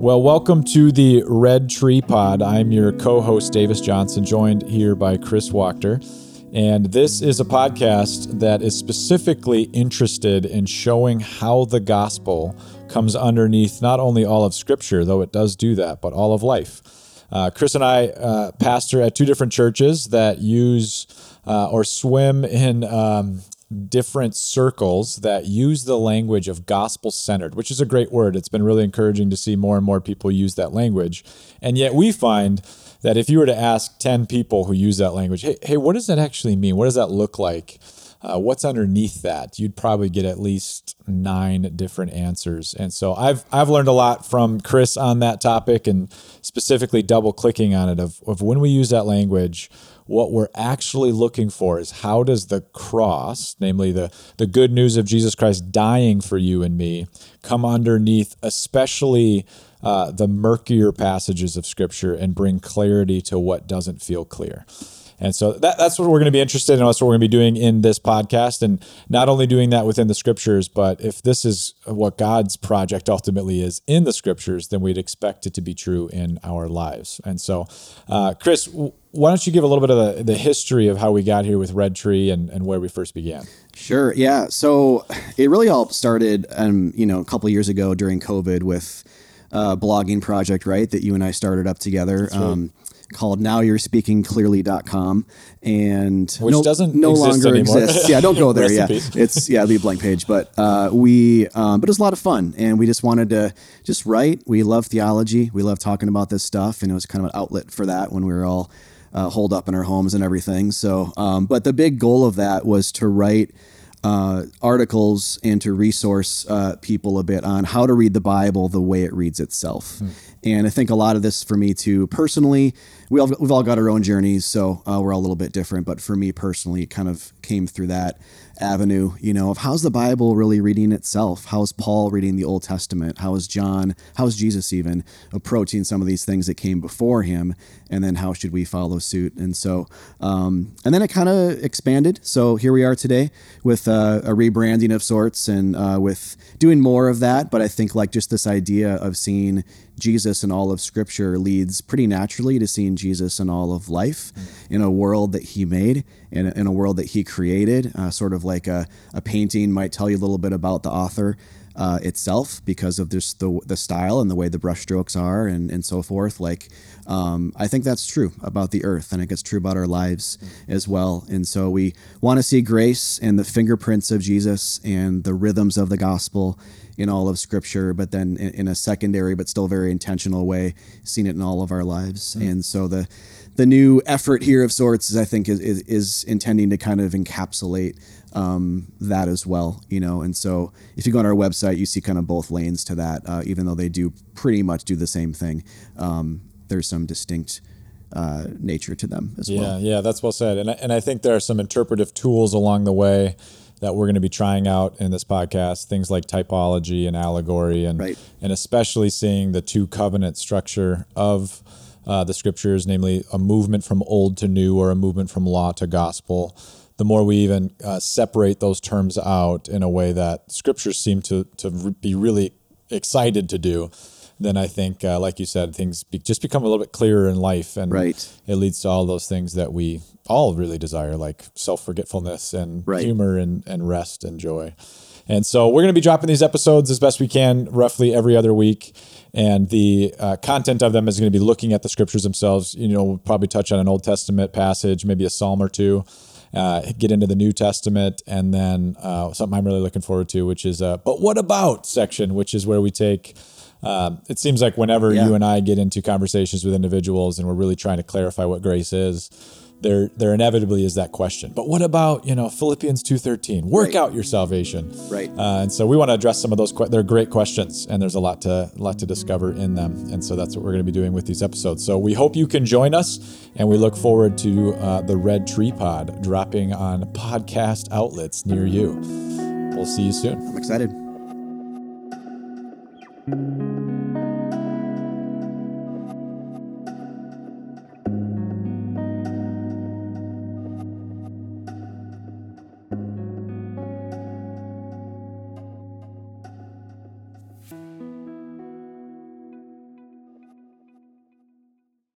Well, welcome to the Red Tree Pod. I'm your co host, Davis Johnson, joined here by Chris Wachter. And this is a podcast that is specifically interested in showing how the gospel comes underneath not only all of Scripture, though it does do that, but all of life. Uh, Chris and I uh, pastor at two different churches that use uh, or swim in um, different circles that use the language of gospel centered, which is a great word. It's been really encouraging to see more and more people use that language. And yet we find that if you were to ask 10 people who use that language, hey, hey what does that actually mean? What does that look like? Uh, what's underneath that? You'd probably get at least nine different answers. And so I've I've learned a lot from Chris on that topic and specifically double clicking on it of, of when we use that language, what we're actually looking for is how does the cross, namely the, the good news of Jesus Christ dying for you and me, come underneath, especially uh, the murkier passages of Scripture, and bring clarity to what doesn't feel clear. And so that, that's what we're going to be interested in. That's what we're going to be doing in this podcast. And not only doing that within the scriptures, but if this is what God's project ultimately is in the scriptures, then we'd expect it to be true in our lives. And so, uh, Chris, why don't you give a little bit of the, the history of how we got here with Red Tree and, and where we first began? Sure. Yeah. So it really all started, um, you know, a couple years ago during COVID with a blogging project, right? That you and I started up together. Right. Um, called nowyou'respeakingclearly.com and which no, doesn't no exist longer anymore. exists. Yeah, don't go there. yeah, it's yeah, leave blank page. But uh, we, um, but it was a lot of fun, and we just wanted to just write. We love theology. We love talking about this stuff, and it was kind of an outlet for that when we were all uh, holed up in our homes and everything. So, um, but the big goal of that was to write uh, articles and to resource uh, people a bit on how to read the Bible the way it reads itself. Hmm. And I think a lot of this for me too, personally, we all, we've all got our own journeys, so uh, we're all a little bit different. But for me personally, it kind of came through that avenue, you know, of how's the Bible really reading itself? How's Paul reading the Old Testament? How is John, how is Jesus even approaching some of these things that came before him? And then how should we follow suit? And so, um, and then it kind of expanded. So here we are today with uh, a rebranding of sorts and uh, with doing more of that. But I think like just this idea of seeing Jesus in all of Scripture leads pretty naturally to seeing Jesus in all of life, mm-hmm. in a world that He made, in a, in a world that He created. Uh, sort of like a, a painting might tell you a little bit about the author. Uh, itself because of this the the style and the way the brushstrokes are and and so forth. Like um, I think that's true about the earth, and I think it's true about our lives as well. And so we want to see grace and the fingerprints of Jesus and the rhythms of the gospel in all of Scripture, but then in, in a secondary but still very intentional way, seen it in all of our lives. Mm-hmm. And so the the new effort here of sorts is, I think, is, is, is intending to kind of encapsulate um, that as well, you know. And so, if you go on our website, you see kind of both lanes to that, uh, even though they do pretty much do the same thing. Um, there's some distinct uh, nature to them as yeah, well. Yeah, yeah, that's well said. And I, and I think there are some interpretive tools along the way that we're going to be trying out in this podcast things like typology and allegory and right. and especially seeing the two covenant structure of uh, the scriptures namely a movement from old to new or a movement from law to gospel the more we even uh, separate those terms out in a way that scriptures seem to to be really excited to do then I think, uh, like you said, things be, just become a little bit clearer in life, and right. it leads to all those things that we all really desire, like self forgetfulness and right. humor and, and rest and joy. And so we're going to be dropping these episodes as best we can, roughly every other week. And the uh, content of them is going to be looking at the scriptures themselves. You know, we'll probably touch on an Old Testament passage, maybe a psalm or two. Uh, get into the New Testament, and then uh, something I'm really looking forward to, which is a "But what about?" section, which is where we take um, it seems like whenever yeah. you and I get into conversations with individuals and we're really trying to clarify what grace is, there there inevitably is that question. But what about you know Philippians two thirteen? Work right. out your salvation. Right. Uh, and so we want to address some of those. Que- they're great questions, and there's a lot to lot to discover in them. And so that's what we're going to be doing with these episodes. So we hope you can join us, and we look forward to uh, the Red Tree Pod dropping on podcast outlets near you. We'll see you soon. I'm excited.